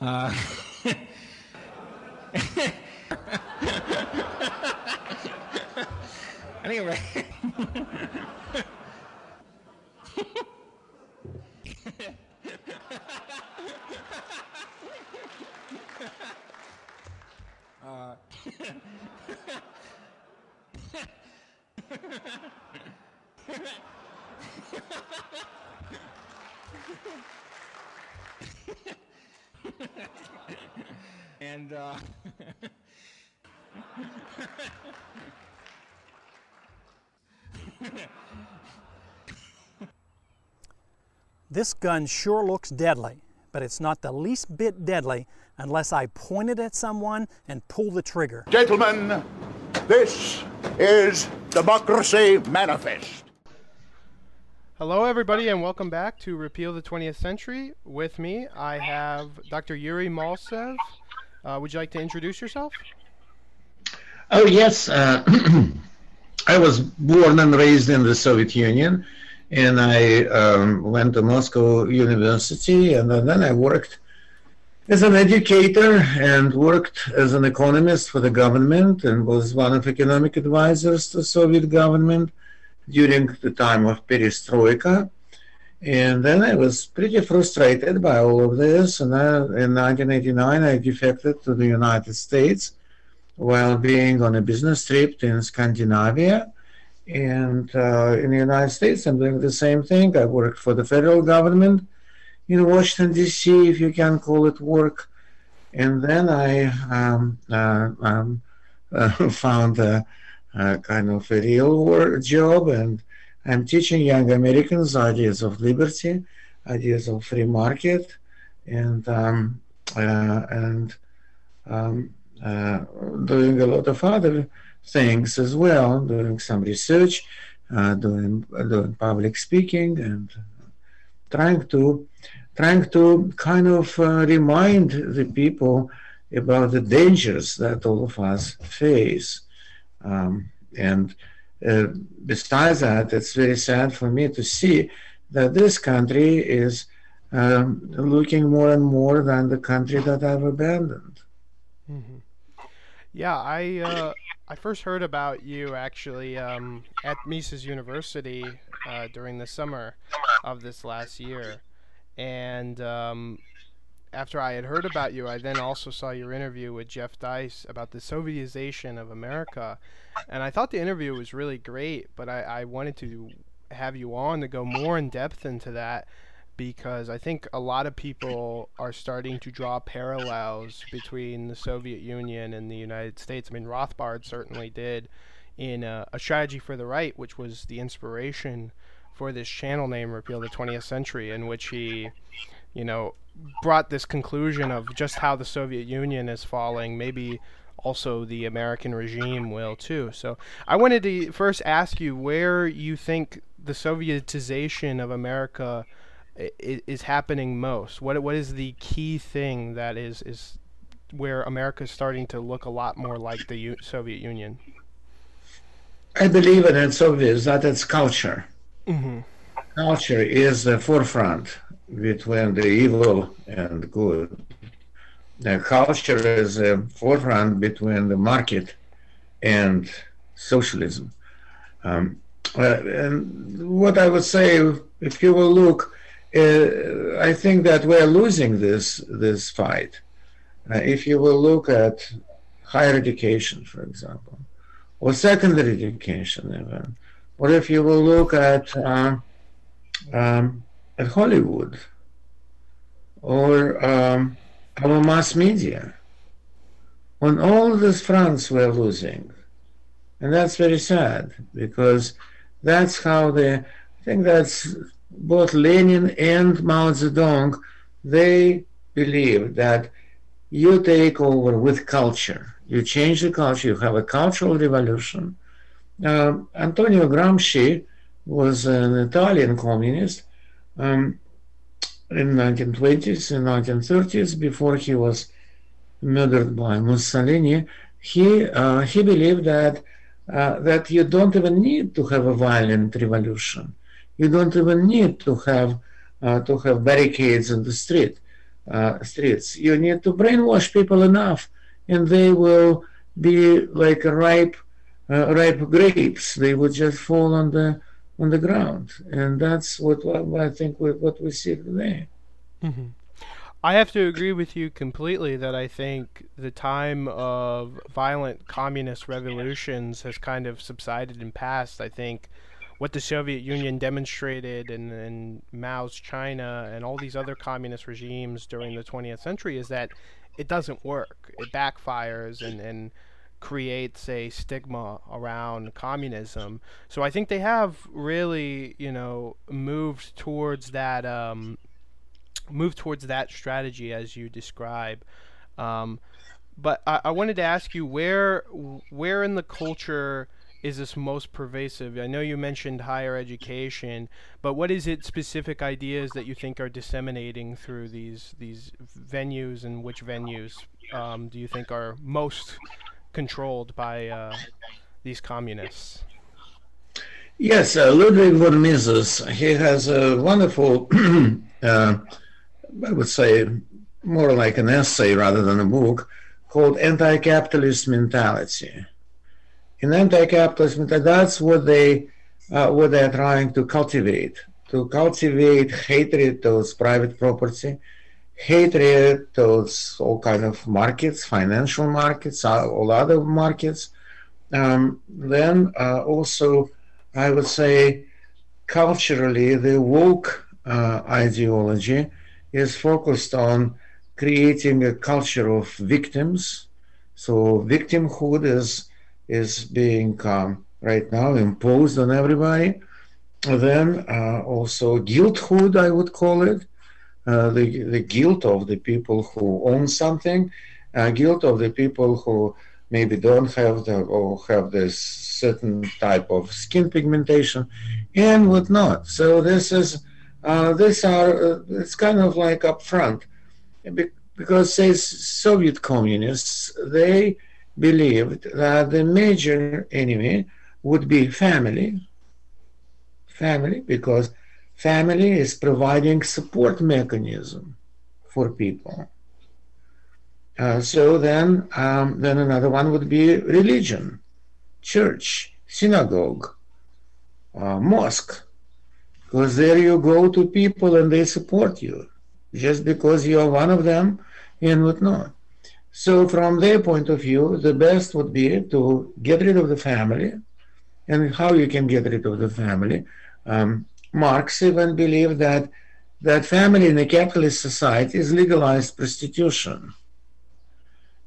uh, anyway. uh, and uh, This gun sure looks deadly, but it's not the least bit deadly unless I point it at someone and pull the trigger. Gentlemen, this is Democracy Manifest. Hello, everybody, and welcome back to Repeal the 20th Century. With me, I have Dr. Yuri Maltsev. Uh, would you like to introduce yourself? Oh, yes. Uh, I was born and raised in the Soviet Union, and I um, went to Moscow University, and then I worked as an educator and worked as an economist for the government and was one of economic advisors to Soviet government during the time of perestroika. And then I was pretty frustrated by all of this. And I, in 1989, I defected to the United States while being on a business trip in Scandinavia. And uh, in the United States, I'm doing the same thing. I worked for the federal government in Washington, D.C., if you can call it work. And then I um, uh, um, uh, found a, a, kind of a real work job, and I'm teaching young Americans ideas of liberty, ideas of free market, and um, uh, and um, uh, doing a lot of other things as well, doing some research, uh, doing doing public speaking, and trying to trying to kind of uh, remind the people about the dangers that all of us face. Um, and uh, besides that, it's very sad for me to see that this country is um, looking more and more than the country that I've abandoned. Mm-hmm. Yeah, I uh, I first heard about you actually um, at Mises University uh, during the summer of this last year and um, after I had heard about you, I then also saw your interview with Jeff Deist about the Sovietization of America, and I thought the interview was really great. But I, I wanted to have you on to go more in depth into that because I think a lot of people are starting to draw parallels between the Soviet Union and the United States. I mean, Rothbard certainly did in uh, A Strategy for the Right, which was the inspiration for this channel name repeal the 20th century in which he you know brought this conclusion of just how the Soviet Union is falling maybe also the American regime will too. So I wanted to first ask you where you think the Sovietization of America is, is happening most. What what is the key thing that is is where America is starting to look a lot more like the U Soviet Union I believe it it's obvious that it's culture Mm-hmm. Culture is the forefront between the evil and good. The culture is the forefront between the market and socialism. Um, uh, and what I would say, if you will look, uh, I think that we're losing this this fight. Uh, if you will look at higher education, for example, or secondary education, even. Or if you will look at uh, um, at Hollywood or um, our mass media, on all these fronts we're losing, and that's very sad because that's how the I think that's both Lenin and Mao Zedong they believe that you take over with culture, you change the culture, you have a cultural revolution uh, Antonio Gramsci was an Italian communist um, in 1920s and 1930s before he was murdered by Mussolini. he uh, he believed that uh, that you don't even need to have a violent revolution. You don't even need to have uh, to have barricades in the street uh, streets. You need to brainwash people enough, and they will be like ripe uh, ripe grapes. They would just fall on the on the ground, and that's what, what I think we, what we see today. Mm-hmm. I have to agree with you completely that I think the time of violent communist revolutions has kind of subsided and passed. I think what the Soviet Union demonstrated and, in Mao's China and all these other communist regimes during the 20th century is that it doesn't work. It backfires and, and creates a stigma around communism. So I think they have really, you know, moved towards that um, move towards that strategy as you describe. Um, but I, I, wanted to ask you where where in the culture is this most pervasive? I know you mentioned higher education, but what is it specific ideas that you think are disseminating through these these venues and which venues um, do you think are most controlled by uh, these communists? Yes, uh, Ludwig von Mises, he has a wonderful uh, I would say, more like an essay rather than a book called Anti-Capitalist Mentality. In anti-capitalism mentality, that's what they uh, what they're trying to cultivate. To cultivate hatred towards private property, hatred towards all kind of markets, financial markets, uh, all other markets. Um, then uh, also, I would say, culturally, the woke uh, ideology is focused on creating a culture of victims. So victimhood is is being um, right now imposed on everybody. then uh, also guilthood, I would call it, uh, the the guilt of the people who own something, uh, guilt of the people who maybe don't have the or have this certain type of skin pigmentation, and whatnot. So this is uh, these are uh, it's kind of like upfront because say Soviet communists they believed that the major enemy would be family family because family is providing support mechanism for people. Uh, so then um, then another one would be religion church synagogue uh, mosque. Because there you go to people and they support you. Just because you are one of them and whatnot. So, from their point of view, the best would be to get rid of the family. And how you can get rid of the family? Um, Marx even believed that that family in a capitalist society is legalized prostitution.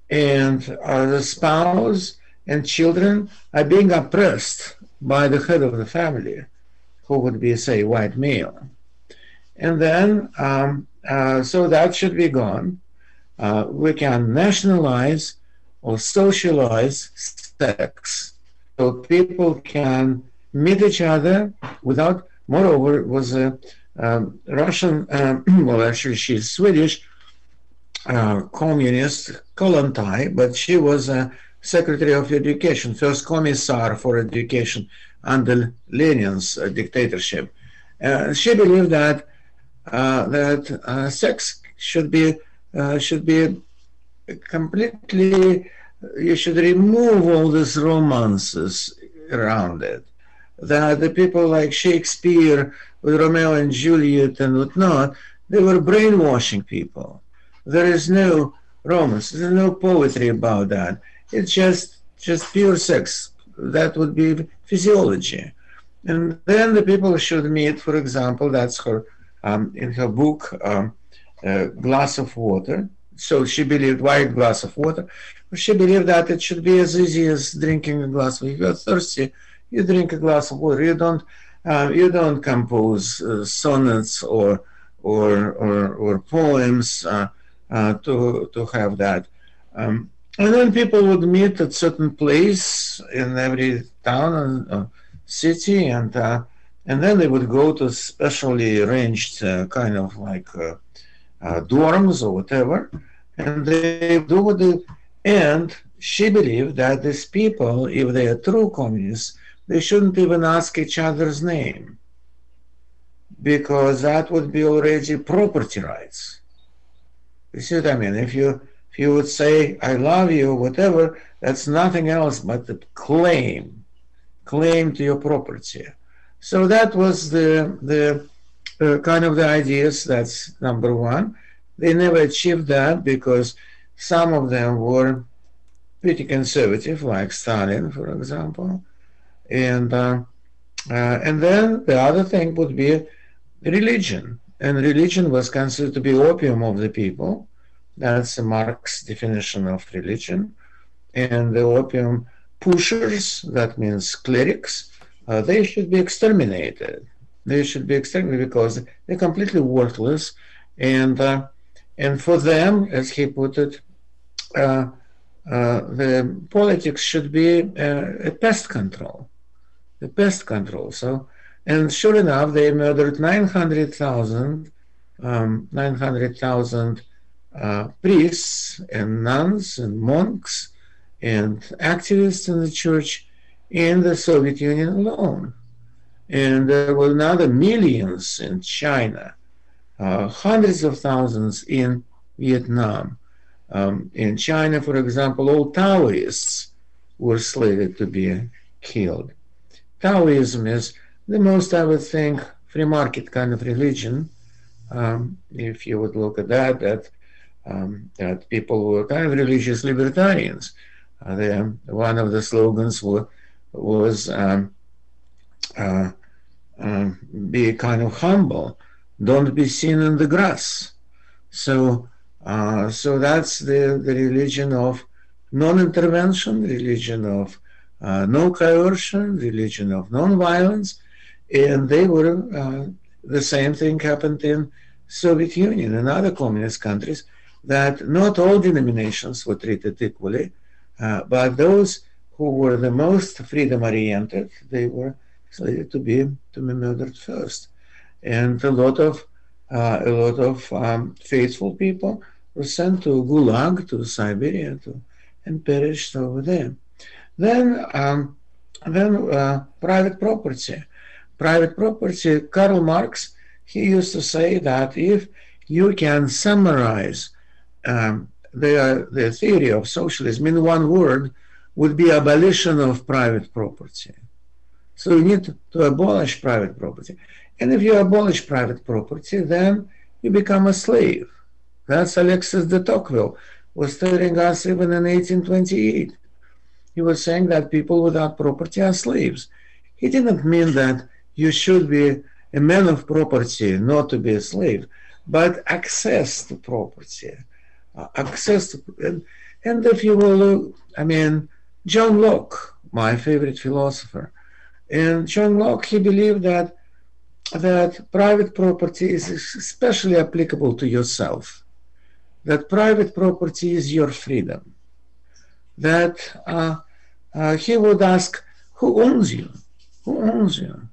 And uh, the spouse and children are being oppressed by the head of the family who would be, say, white male. And then, um, uh, so that should be gone. Uh, we can nationalize or socialize sex so people can meet each other without, moreover, it was a um, Russian, um, well, actually, she's Swedish, uh, communist, Kollontai, but she was a Secretary of Education, first commissar for education under Lenin's uh, dictatorship. Uh, she believed that uh, that sex should be should be completely you should remove all these romances around it. That the people like Shakespeare with Romeo and Juliet and whatnot, they were brainwashing people. There is no romance, there's no poetry about that. It's just just pure sex. That would be physiology. And then the people should meet, for example, that's her um, in her book, um, a glass of water. So she believed white glass of water. She believed that it should be as easy as drinking a glass. If you're thirsty, you drink a glass of water. You don't, uh, you don't compose uh, sonnets or or or, or poems uh, uh to to have that. Um, and then people would meet at certain place in every town and uh, city, and and then they would go to specially arranged kind of like uh, dorms or whatever, and they do the and she believed that these people, if they are true communists, they shouldn't even ask each other's name because that would be already property rights. You see what I mean? If you if you would say I love you, whatever, that's nothing else but the claim, claim to your property. So that was the the uh, kind of the ideas. That's number one. They never achieved that because some of them were pretty conservative, like Stalin, for example, and uh, uh, and then the other thing would be religion, and religion was considered to be opium of the people. That's Marx's definition of religion, and the opium pushers, that means clerics, uh, they should be exterminated. They should be exterminated because they're completely worthless, and uh, and for them, as he put it, uh, uh, the politics should be uh, a pest control, a pest control. So, and sure enough, they murdered 900,000 um, 900,000 uh, priests and nuns and monks and activists in the church in the Soviet Union alone. And there were another millions in China, uh, hundreds of thousands in Vietnam. Um, in China, for example, all Taoists were slated to be killed. Taoism is the most, I would think, free market kind of religion. Um, if you would look at that, that um, that people were kind of religious libertarians. Uh, one of the slogans were, was um, uh, uh, be kind of humble, don't be seen in the grass. So uh, so that's the, the religion of non-intervention, religion of uh, no coercion, religion of non-violence, and they were uh, the same thing happened in Soviet Union and other communist countries. That not all denominations were treated equally, uh, but those who were the most freedom-oriented, they were slated to be to be murdered first, and a lot of uh, a lot of um, faithful people were sent to Gulag, to Siberia, to, and perished over there. Then, um, then uh, private property. Private property, Karl Marx, he used to say that if you can summarize um, the, the theory of socialism in one word, would be abolition of private property. So you need to, abolish private property. And if you abolish private property, then you become a slave. That's Alexis de Tocqueville was telling us even in 1828. He was saying that people without property are slaves. He didn't mean that you should be a man of property, not to be a slave, but access to property, uh, access to, and, and if you will look, I mean, John Locke, my favorite philosopher, and John Locke, he believed that that private property is especially applicable to yourself, that private property is your freedom, that uh, uh, he would ask, Who owns you? Who owns you?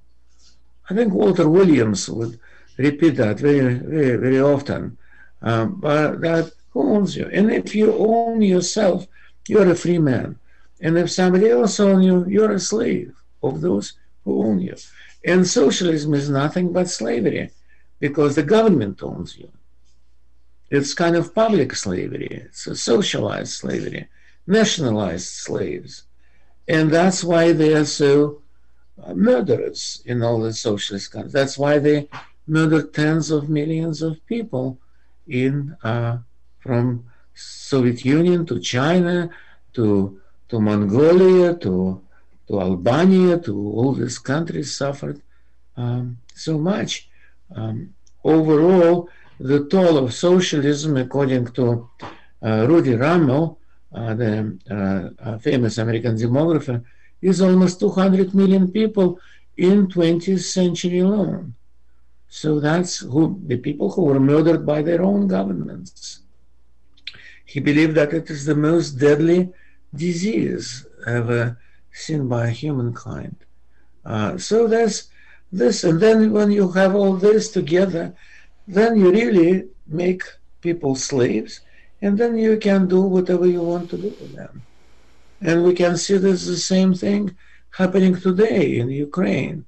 I think Walter Williams would repeat that very, very, very often. Um, but that who owns you? And if you own yourself, you're a free man. And if somebody else owns you, you're a slave of those who own you. And socialism is nothing but slavery because the government owns you. It's kind of public slavery, it's a socialized slavery, nationalized slaves. And that's why they are so uh, murderous in all the socialist countries. That's why they murder tens of millions of people in uh, from Soviet Union to China to to Mongolia to to Albania, to all these countries suffered um, so much. Um, overall, the toll of socialism, according to uh, Rudy Rummel, uh, the uh famous American demographer, is almost 200 million people in 20th century alone. So that's who the people who were murdered by their own governments. He believed that it is the most deadly disease ever seen by humankind. Uh, so there's this, and then when you have all this together, then you really make people slaves, and then you can do whatever you want to do with them. And we can see this the same thing happening today in Ukraine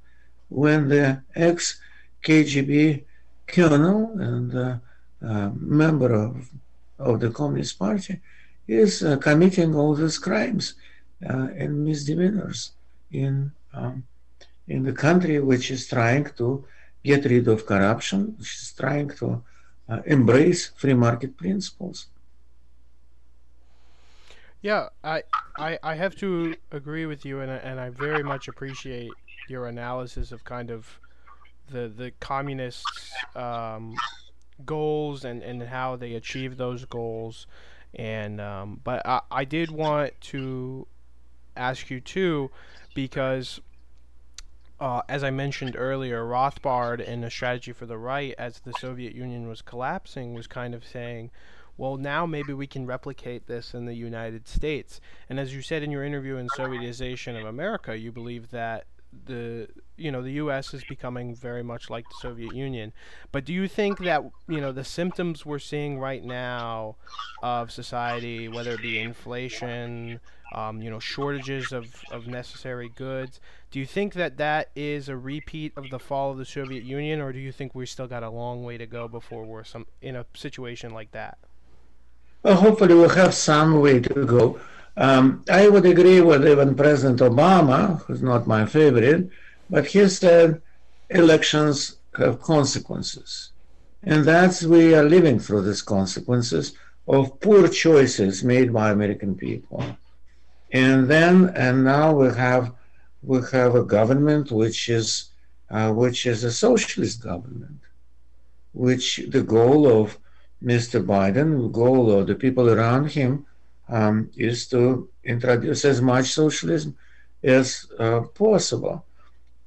when the ex KGB colonel and uh, uh, member of, of the Communist Party is uh, committing all these crimes and misdemeanors in um, in the country which is trying to get rid of corruption, which is trying to uh, embrace free market principles. Yeah, I, I, I have to agree with you, and, and I very much appreciate your analysis of kind of the the communists' um, goals and, and how they achieve those goals. And um, but I, I did want to ask you too, because uh, as I mentioned earlier, Rothbard in a strategy for the right, as the Soviet Union was collapsing, was kind of saying, well, now maybe we can replicate this in the United States. And as you said in your interview in Sovietization of America, you believe that the you know the U.S. is becoming very much like the Soviet Union. But do you think that you know the symptoms we're seeing right now of society, whether it be inflation, um, you know shortages of, of necessary goods, do you think that that is a repeat of the fall of the Soviet Union, or do you think we still got a long way to go before we're some in a situation like that? Well, hopefully we'll have some way to go. Um, I would agree with even President Obama, who's not my favorite, but he said elections have consequences. And that's we are living through these consequences of poor choices made by American people. And then and now we have we have a government which is uh, which is a socialist government, which the goal of Mr. Biden, the goal of the people around him um, is to introduce as much socialism as uh, possible.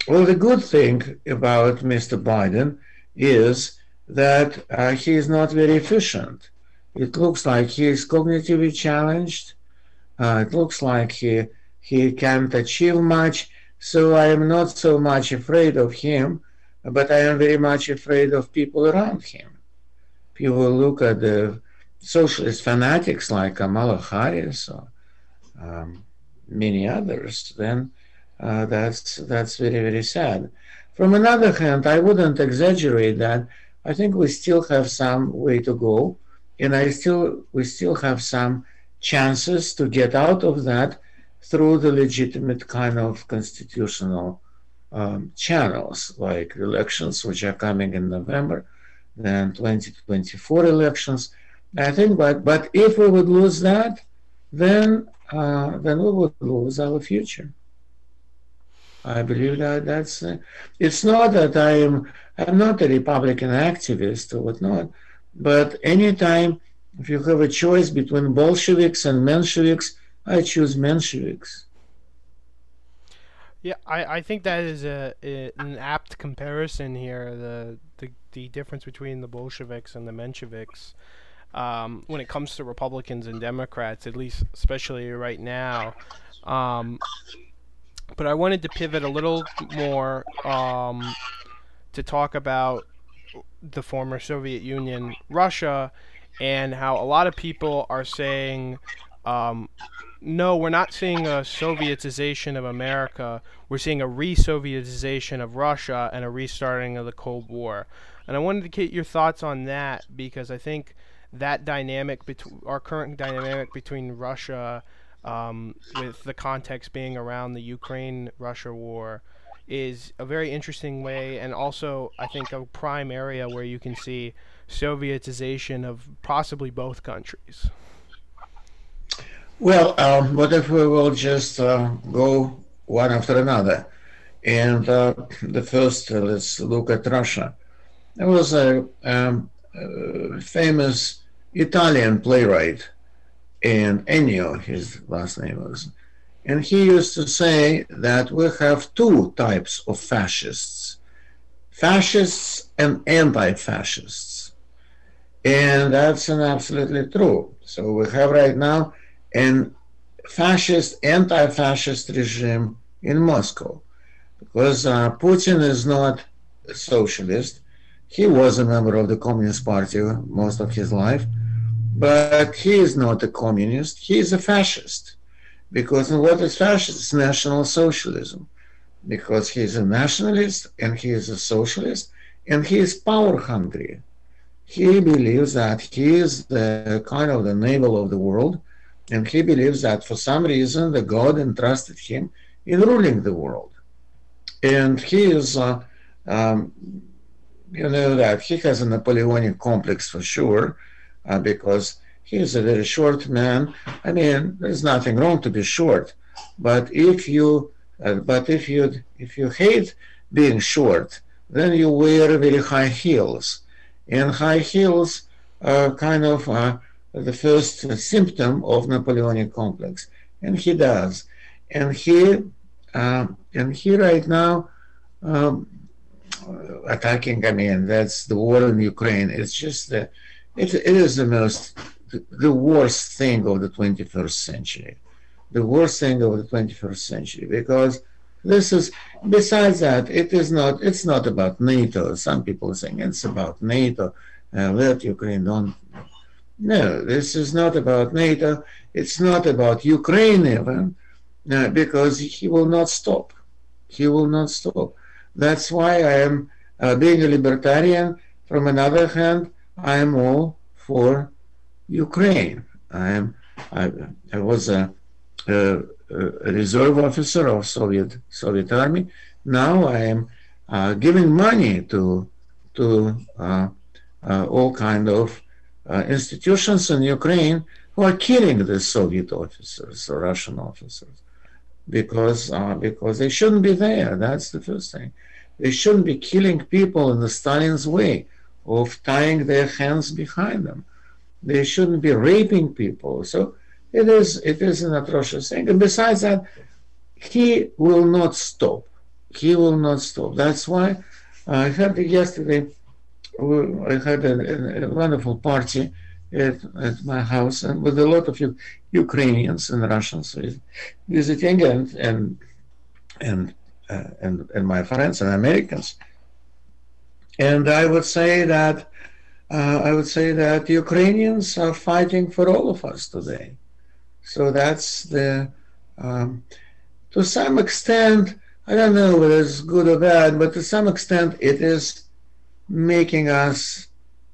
Well, the good thing about Mr. Biden is that uh, he is not very efficient. It looks like he is cognitively challenged. Uh, it looks like he he can't achieve much. So I am not so much afraid of him, but I am very much afraid of people around him. People look at the socialist fanatics like Kamala Harris or um, many others, then uh, that's that's very very sad. From another hand, I wouldn't exaggerate that. I think we still have some way to go, and I still we still have some chances to get out of that through the legitimate kind of constitutional um, channels, like elections, which are coming in November, then 2024 elections I think, but but if we would lose that, then uh, then we would lose our future. I believe that that's. Uh, it's not that I am. I'm not a Republican activist or whatnot, but anytime if you have a choice between Bolsheviks and Mensheviks, I choose Mensheviks. Yeah, I, I think that is a, a, an apt comparison here. The, the the difference between the Bolsheviks and the Mensheviks um, when it comes to Republicans and Democrats, at least especially right now. Um, but I wanted to pivot a little more um, to talk about the former Soviet Union, Russia, and how a lot of people are saying, um, no, we're not seeing a Sovietization of America. We're seeing a re Sovietization of Russia and a restarting of the Cold War. And I wanted to get your thoughts on that because I think that dynamic between our current dynamic between Russia, um, with the context being around the Ukraine-Russia war, is a very interesting way, and also I think a prime area where you can see Sovietization of possibly both countries. Well, um, what if we will just uh, go one after another? And uh, the first, uh, let's look at Russia. There was a um, uh, famous Italian playwright, and Ennio, his last name was. And he used to say that we have two types of fascists fascists and anti fascists. And that's an absolutely true. So we have right now an fascist, anti fascist regime in Moscow because uh, Putin is not a socialist. He was a member of the Communist Party most of his life but he is not a communist, he is a fascist. Because what is fascist? It's National Socialism. Because he is a nationalist and he is a socialist and he is power hungry. He believes that he is the kind of the navel of the world and he believes that for some reason the God entrusted him in ruling the world. And he is, uh, um, you know, that he has a Napoleonic complex for sure, uh, because he is a very short man. I mean, there's nothing wrong to be short, but if you, uh, but if you, if you hate being short, then you wear very high heels, and high heels are kind of uh, the first symptom of Napoleonic complex, and he does, and he, um, and he right now. Um, attacking. I mean, that's the war in Ukraine. It's just the, it, it is the most, the worst thing of the 21st century. The worst thing of the 21st century because this is, besides that, it is not, it's not about NATO. Some people are saying it's about NATO. Uh, let Ukraine don't. No, this is not about NATO. It's not about Ukraine even, uh, because he will not stop. He will not stop. That's why I am uh, being a libertarian. From another hand, I am all for Ukraine. I am. I, I was a, a, a, reserve officer of Soviet Soviet Army. Now I am uh, giving money to to uh, uh all kind of uh, institutions in Ukraine who are killing the Soviet officers or Russian officers because uh, because they shouldn't be there. That's the first thing. They shouldn't be killing people in the Stalin's way of tying their hands behind them. They shouldn't be raping people. So it is it is an atrocious thing. And besides that, he will not stop. He will not stop. That's why I had yesterday. I had a, a wonderful party at, at my house and with a lot of Ukrainians and Russians visiting and and and uh, and, and my friends and Americans. And I would say that uh, I would say that Ukrainians are fighting for all of us today. So that's the um, to some extent I don't know whether it's good or bad, but to some extent it is making us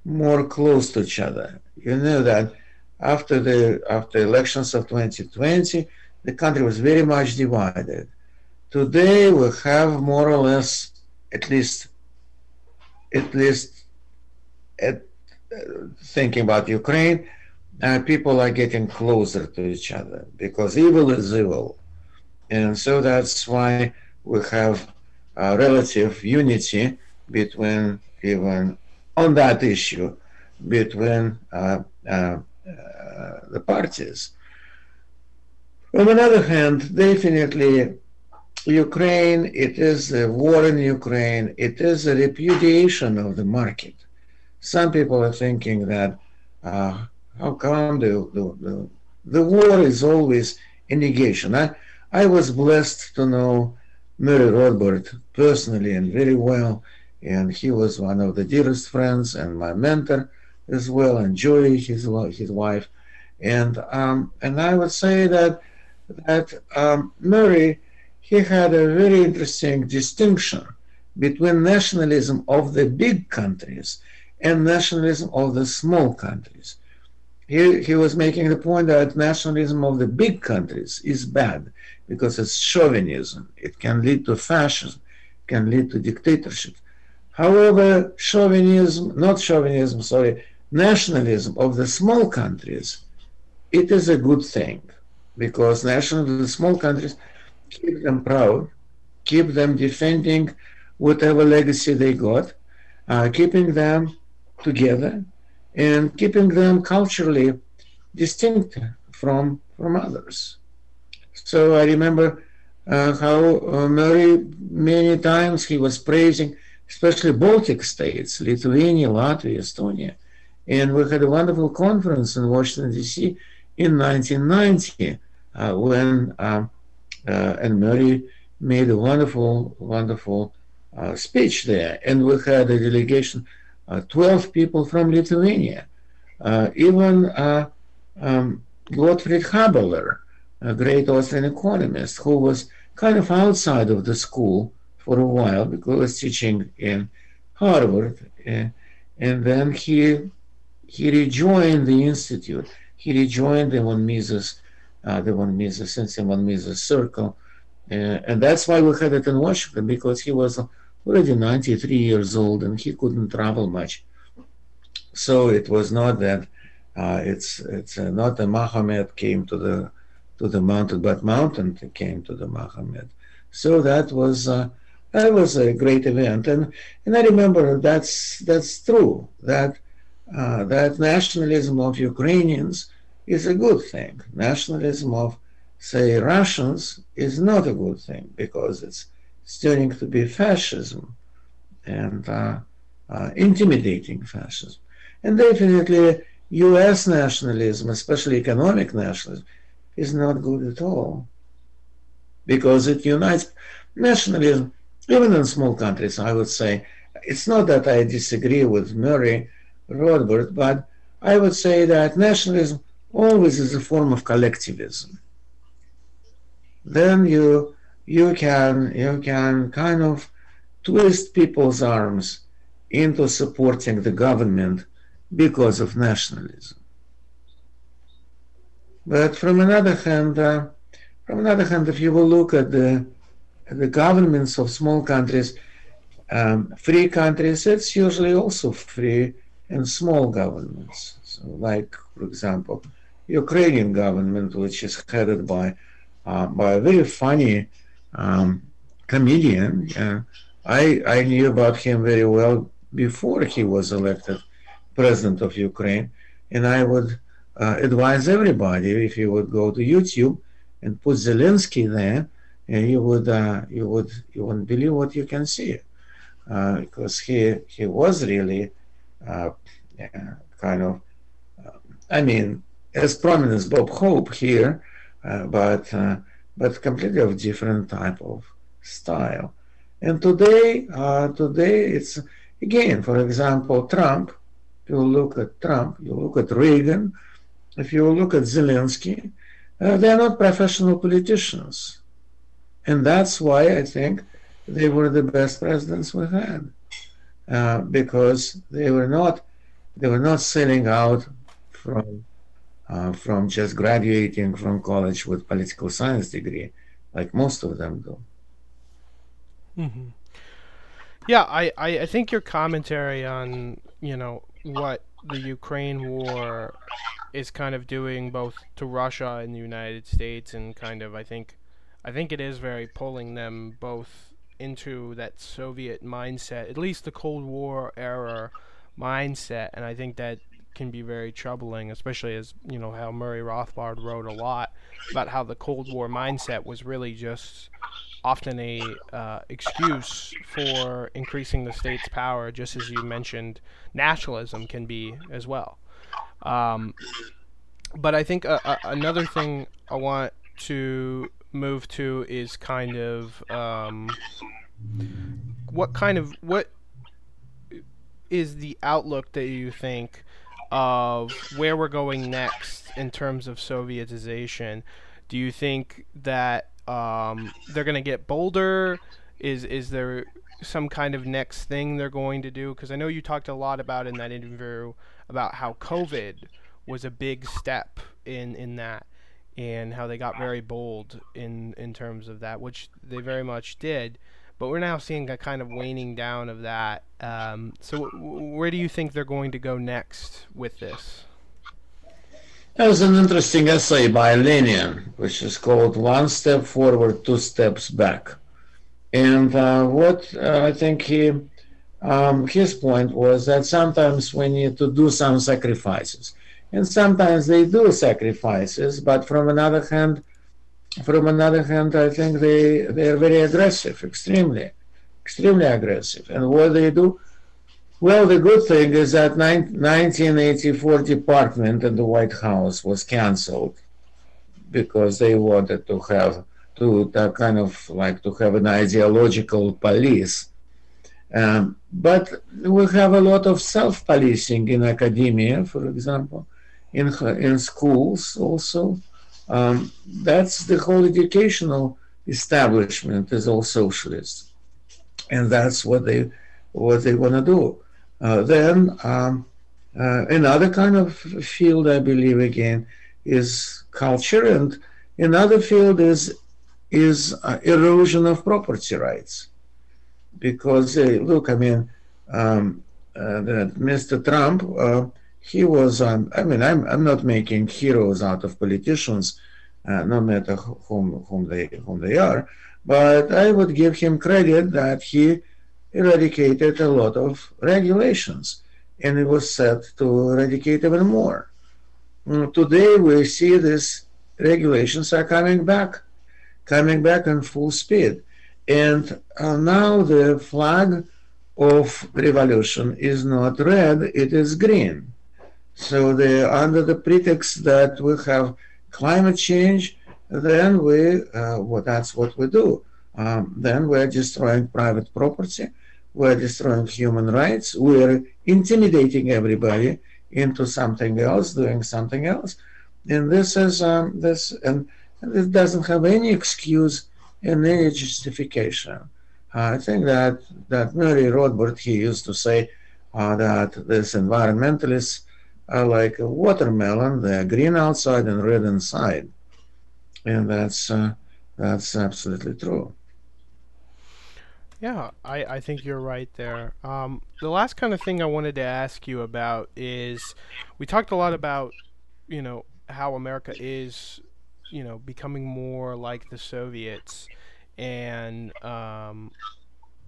more close to each other. You know that after the after elections of 2020, the country was very much divided. Today we have more or less, at least, at least, at, uh, thinking about Ukraine, people are getting closer to each other because evil is evil, and so that's why we have a relative unity between even on that issue between uh, uh, uh, the parties. On the other hand, definitely Ukraine, it is a war in Ukraine, it is a repudiation of the market. Some people are thinking that uh, how come the, the, the, the, war is always a negation. I, I was blessed to know Murray Rothbard personally and very well, and he was one of the dearest friends and my mentor as well, and Joy, his, his wife. And, um, and I would say that, that um, Murray he had a very interesting distinction between nationalism of the big countries and nationalism of the small countries. He, he was making the point that nationalism of the big countries is bad because it's chauvinism. It can lead to fascism, can lead to dictatorship. However, chauvinism, not chauvinism, sorry, nationalism of the small countries, it is a good thing because nationalism of the small countries keep them proud, keep them defending whatever legacy they got, uh, keeping them together, and keeping them culturally distinct from from others. So I remember uh, how uh, Murray many times he was praising, especially Baltic states, Lithuania, Latvia, Estonia, and we had a wonderful conference in Washington D.C. in 1990 uh, when. Um, uh, and Murray made a wonderful, wonderful uh, speech there. And we had a delegation, 12 people from Lithuania. even um, Gottfried Haberler a great Austrian economist who was kind of outside of the school for a while because he was teaching in Harvard, uh, and then he he rejoined the institute. He rejoined the von Mises, uh, the von Mises, Cynthia von Mises circle, uh, and that's why we had it in Washington because he was already 93 years old and he couldn't travel much. So it was not that uh, it's it's uh, not that Muhammad came to the to the mountain, but mountain came to the Muhammad. So that was uh, that was a great event, and and I remember that's that's true that uh, that nationalism of Ukrainians is a good thing. Nationalism of say Russians is not a good thing because it's turning to be fascism and uh, uh, intimidating fascism. And definitely, US nationalism, especially economic nationalism, is not good at all because it unites nationalism, even in small countries, I would say. It's not that I disagree with Murray Rothbard, but I would say that nationalism always is a form of collectivism. Then you you can you can kind of twist people's arms into supporting the government because of nationalism. But from another hand, uh, from another hand, if you will look at the the governments of small countries, um, free countries, it's usually also free and small governments. So, like for example, Ukrainian government, which is headed by uh, by a very funny um, comedian. Uh, I I knew about him very well before he was elected president of Ukraine, and I would uh, advise everybody if you would go to YouTube and put Zelensky there, and you would uh, you would you wouldn't believe what you can see, uh, because he he was really uh, kind of uh, I mean as prominent as Bob Hope here, but but completely of different type of style. And today, uh, today it's again, for example, Trump. If you look at Trump, you look at Reagan, if you look at Zelensky, uh, they are not professional politicians, and that's why I think they were the best presidents we had, uh, because they were not they were not selling out from uh, from just graduating from college with political science degree, like most of them do. Mm-hmm. Yeah, I, I, I think your commentary on you know what the Ukraine war is kind of doing both to Russia and the United States, and kind of I think I think it is very pulling them both into that Soviet mindset, at least the Cold War era mindset, and I think that can be very troubling, especially as you know how Murray Rothbard wrote a lot about how the Cold War mindset was really just often a uh, excuse for increasing the state's power, just as you mentioned, nationalism can be as well. Um, but I think uh, uh, another thing I want to move to is kind of um, what kind of what is the outlook that you think of where we're going next in terms of Sovietization. Do you think that um, they're going to get bolder? Is is there some kind of next thing they're going to do? Because I know you talked a lot about in that interview about how COVID was a big step in in that, and how they got very bold in in terms of that, which they very much did but we're now seeing a kind of waning down of that. Um, so, w- where do you think they're going to go next with this? There's an interesting essay by Lenin, which is called One Step Forward, Two Steps Back. And uh, what uh, I think he, um, his point was that sometimes we need to do some sacrifices. And sometimes they do sacrifices, but from another hand, from another hand, I think they, they are very aggressive, extremely, extremely aggressive. And what they do? Well, the good thing is that 1984 department in the White House was canceled because they wanted to have to, to kind of like to have an ideological police. Um, but we have a lot of self-policing in academia, for example, in in schools also um, that's the whole educational establishment is all socialist, and that's what they what they want to do. Uh, then um, uh, another kind of field, I believe, again, is culture, and another field is is uh, erosion of property rights, because look, I mean, um, uh, Mr. Trump, uh, he was. Um, I mean, I'm I'm not making heroes out of politicians, uh, no matter whom whom they whom they are, but I would give him credit that he eradicated a lot of regulations, and it was set to eradicate even more. Mm, today, we see these regulations are coming back, coming back in full speed, and uh, now the flag of revolution is not red; it is green. So, the, under the pretext that we have climate change, then we uh, well, that's what we do. Um, then we're destroying private property we're destroying human rights, we're intimidating everybody into something else, doing something else. And this is um, this, and, this doesn't have any excuse and any justification. Uh, I think that that Murray Rothbard he used to say uh, that these environmentalists are like a watermelon; they're green outside and red inside, and that's uh, that's absolutely true. Yeah, I, I think you're right there. Um, the last kind of thing I wanted to ask you about is we talked a lot about, you know, how America is, you know, becoming more like the Soviets and, um,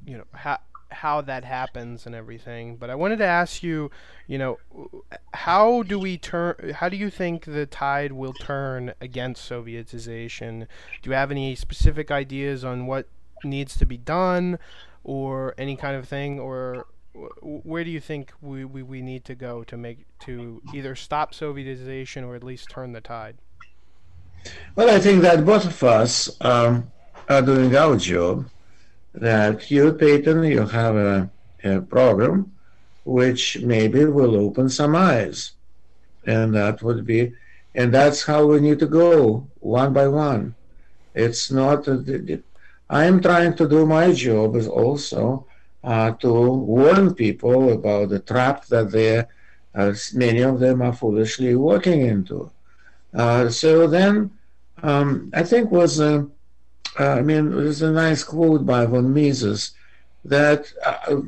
you know, how, how that happens and everything. But I wanted to ask you, you know, how do we turn, how do you think the tide will turn against Sovietization? Do you have any specific ideas on what needs to be done or any kind of thing or where do you think we, we, we need to go to make to either stop Sovietization or at least turn the tide? Well, I think that both of us um, are doing our job. That you, Peyton, you have a, a program which maybe will open some eyes, and that would be, and that's how we need to go one by one. It's not I'm trying to do my job is also uh, to warn people about the trap that they, uh, many of them are foolishly walking into. Uh, so then, um, I think was a, uh, I mean, there's a nice quote by von Mises that uh,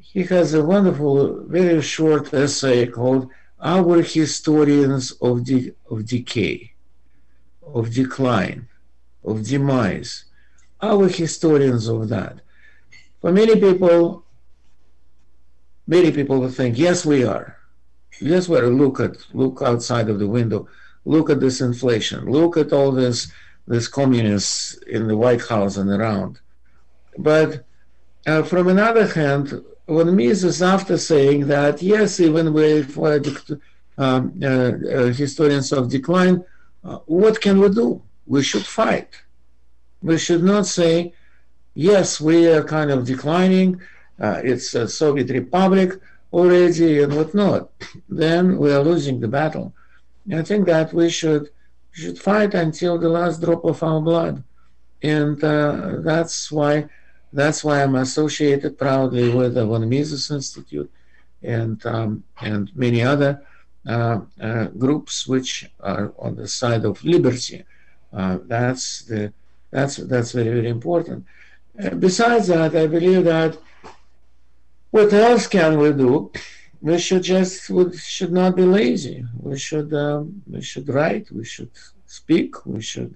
he has a wonderful, very short essay called "Our Historians of de- of Decay, of Decline, of Demise." our historians of that. For many people, many people will think, yes, we are. Yes, we are. Look at look outside of the window. Look at this inflation. Look at all this this communists in the White House and around. But uh, from another hand, when Mises after saying that yes, even with um, uh, uh, historians of decline, uh, what can we do? We should fight we should not say, yes, we are kind of declining, uh, it's a Soviet Republic already and whatnot. Then we are losing the battle. I think that we should should fight until the last drop of our blood, and uh, that's why that's why I'm associated proudly with the von Mises Institute and um, and many other uh, uh, groups which are on the side of liberty. Uh, that's the that's that's very very important. Uh, besides that, I believe that what else can we do? We should just we should not be lazy. We should um, we should write. We should speak. We should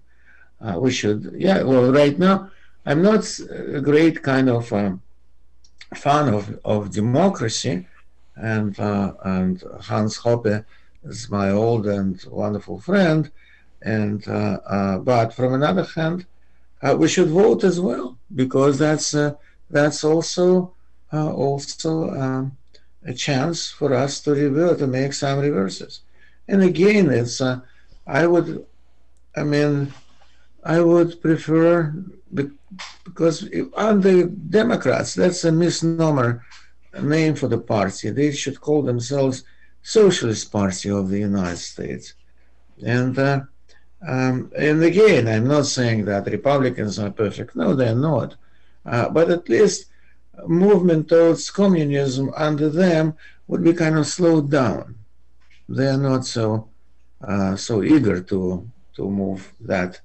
uh, we should yeah. Well, right now I'm not a great kind of um, fan of, of democracy, and uh, and Hans Hoppe is my old and wonderful friend, and uh, uh but from another hand uh, we should vote as well because that's uh, that's also also um, a chance for us to revert to make some reverses. And again, it's uh, I would, I mean, I would prefer because on the Democrats, that's a misnomer name for the party. They should call themselves Socialist Party of the United States, and uh, Um, and again, I'm not saying that Republicans are perfect. No, they're not. Uh, but at least movement towards communism under them would be kind of slowed down. They're not so uh, so eager to to move that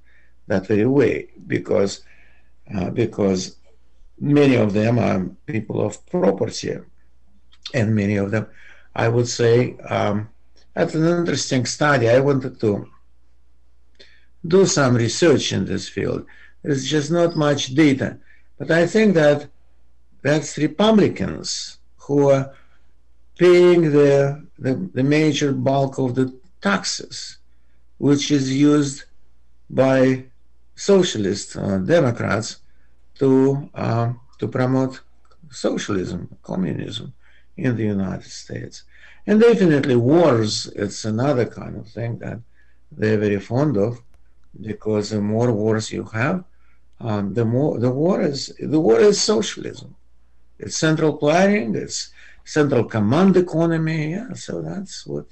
that very way because uh, because many of them are people of property, and many of them, I would say, um, that's an interesting study. I wanted to do some research in this field. There's just not much data, but I think that that's Republicans who are paying the, the, the major bulk of the taxes, which is used by socialist uh, Democrats to uh, to promote socialism, communism in the United States. And definitely wars, it's another kind of thing that they're very fond of because the more wars you have, um, the more the war is the war is socialism. It's central planning, it's central command economy. Yeah, so that's what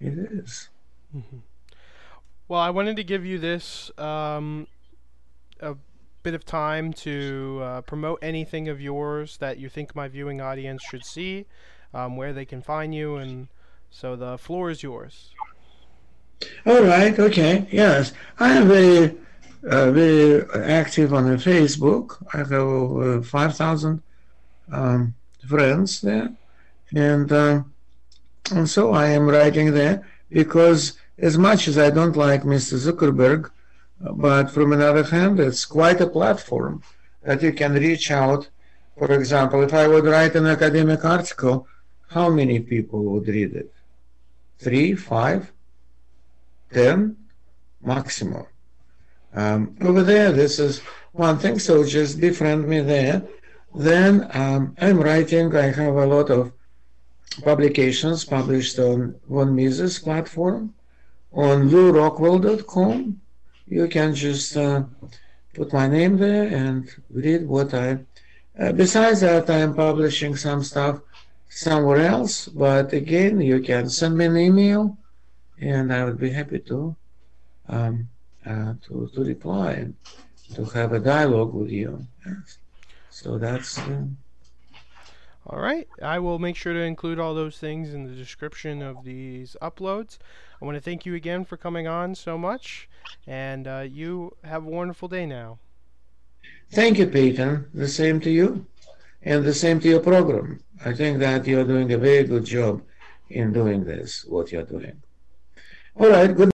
it is. Mm-hmm. Well, I wanted to give you this um, a bit of time to uh, promote anything of yours that you think my viewing audience should see, um, where they can find you, and so the floor is yours. All right. Okay. Yes, I am very, uh, very active on Facebook. I have uh, five thousand um, friends there, and uh, and so I am writing there because as much as I don't like Mr. Zuckerberg, but from another hand, it's quite a platform that you can reach out. For example, if I would write an academic article, how many people would read it? Three, five, ten, maximum. Um, over there, this is one thing, so just befriend me there. Then um, I'm writing, I have a lot of publications published on Von Mises platform on lewrockwell.com. You can just uh, put my name there and read what I. Uh, besides that, I am publishing some stuff somewhere else, but again, you can send me an email, and I would be happy to um, uh, to to reply and to have a dialogue with you. Yes. So that's. Uh, all right. I will make sure to include all those things in the description of these uploads. I want to thank you again for coming on so much, and uh, you have a wonderful day now. Thank you, Peyton. The same to you, and the same to your program. I think that you're doing a very good job in doing this, what you're doing. All right. Good.